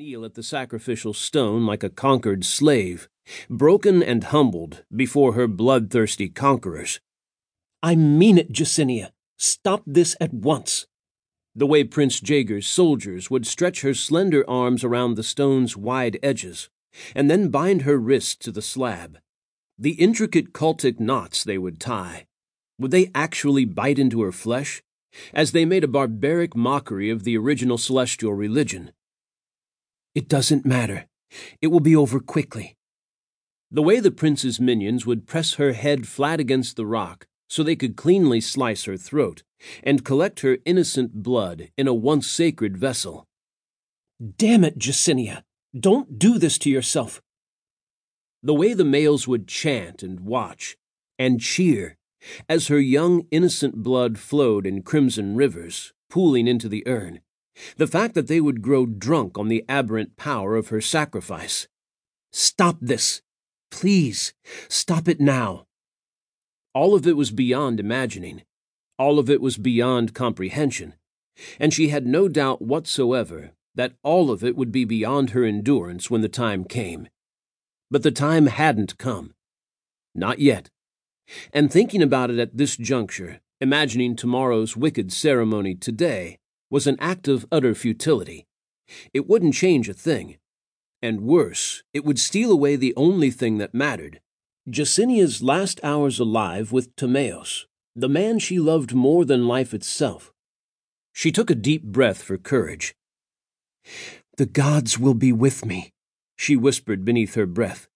kneel at the sacrificial stone like a conquered slave, broken and humbled before her bloodthirsty conquerors. I mean it, Jessenia. Stop this at once. The way Prince Jaegar's soldiers would stretch her slender arms around the stone's wide edges, and then bind her wrists to the slab. The intricate cultic knots they would tie. Would they actually bite into her flesh? As they made a barbaric mockery of the original celestial religion. It doesn't matter. It will be over quickly. The way the prince's minions would press her head flat against the rock so they could cleanly slice her throat and collect her innocent blood in a once sacred vessel. Damn it, Jessenia! Don't do this to yourself. The way the males would chant and watch and cheer as her young innocent blood flowed in crimson rivers, pooling into the urn the fact that they would grow drunk on the aberrant power of her sacrifice. Stop this! Please, stop it now. All of it was beyond imagining. All of it was beyond comprehension. And she had no doubt whatsoever that all of it would be beyond her endurance when the time came. But the time hadn't come. Not yet. And thinking about it at this juncture, imagining tomorrow's wicked ceremony today, was an act of utter futility. It wouldn't change a thing. And worse, it would steal away the only thing that mattered Jessenia's last hours alive with Timaos, the man she loved more than life itself. She took a deep breath for courage. The gods will be with me, she whispered beneath her breath.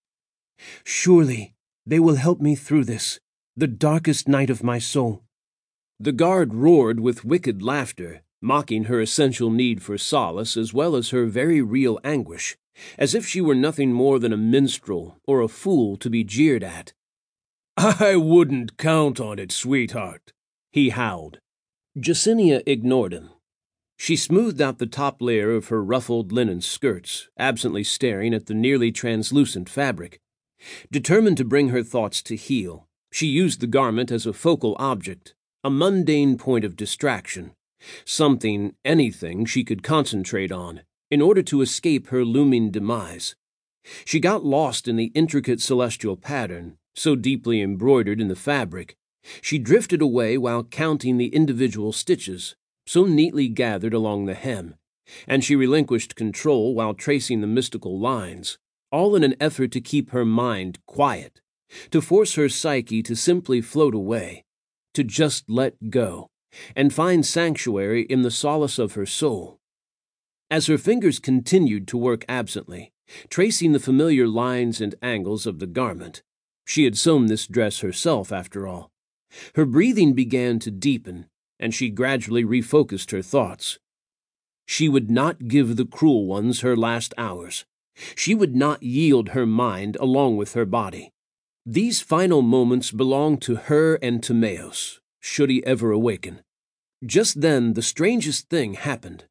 Surely they will help me through this, the darkest night of my soul. The guard roared with wicked laughter mocking her essential need for solace as well as her very real anguish, as if she were nothing more than a minstrel or a fool to be jeered at. I wouldn't count on it, sweetheart, he howled. Jessenia ignored him. She smoothed out the top layer of her ruffled linen skirts, absently staring at the nearly translucent fabric. Determined to bring her thoughts to heel, she used the garment as a focal object, a mundane point of distraction, something, anything she could concentrate on, in order to escape her looming demise. She got lost in the intricate celestial pattern, so deeply embroidered in the fabric. She drifted away while counting the individual stitches, so neatly gathered along the hem, and she relinquished control while tracing the mystical lines, all in an effort to keep her mind quiet, to force her psyche to simply float away, to just let go and find sanctuary in the solace of her soul. As her fingers continued to work absently, tracing the familiar lines and angles of the garment, she had sewn this dress herself, after all. Her breathing began to deepen, and she gradually refocused her thoughts. She would not give the cruel ones her last hours. She would not yield her mind along with her body. These final moments belonged to her and to Timaos, should he ever awaken. Just then, the strangest thing happened.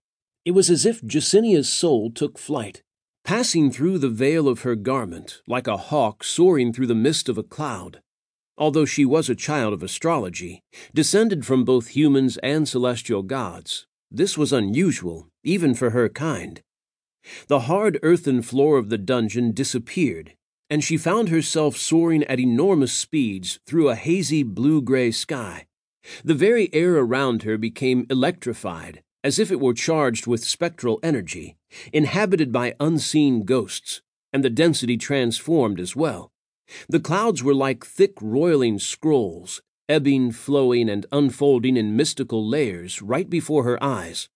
It was as if Jessenia's soul took flight, passing through the veil of her garment like a hawk soaring through the mist of a cloud. Although she was a child of astrology, descended from both humans and celestial gods, this was unusual, even for her kind. The hard earthen floor of the dungeon disappeared, and she found herself soaring at enormous speeds through a hazy blue gray sky. The very air around her became electrified, as if it were charged with spectral energy, inhabited by unseen ghosts, and the density transformed as well. The clouds were like thick roiling scrolls, ebbing, flowing, and unfolding in mystical layers right before her eyes.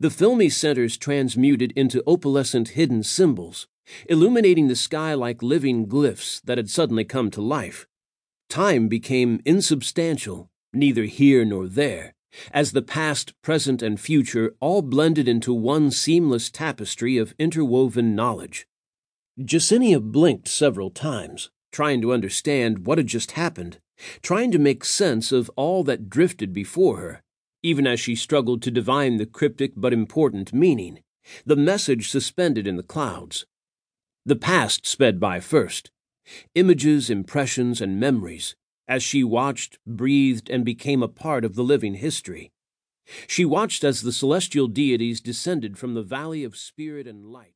The filmy centers transmuted into opalescent hidden symbols, illuminating the sky like living glyphs that had suddenly come to life. Time became insubstantial, neither here nor there, as the past, present, and future all blended into one seamless tapestry of interwoven knowledge. Jessenia blinked several times, trying to understand what had just happened, trying to make sense of all that drifted before her, even as she struggled to divine the cryptic but important meaning, the message suspended in the clouds. The past sped by first. Images, impressions, and memories, as she watched, breathed, and became a part of the living history. She watched as the celestial deities descended from the valley of spirit and light.